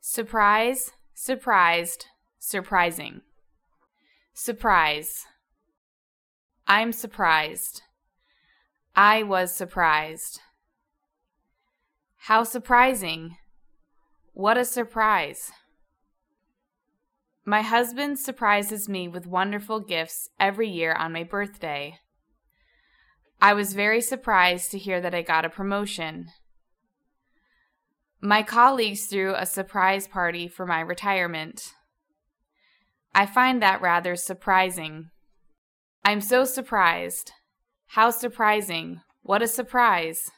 Surprise, surprised, surprising. Surprise. I'm surprised. I was surprised. How surprising. What a surprise. My husband surprises me with wonderful gifts every year on my birthday. I was very surprised to hear that I got a promotion. My colleagues threw a surprise party for my retirement. I find that rather surprising. I'm so surprised. How surprising. What a surprise.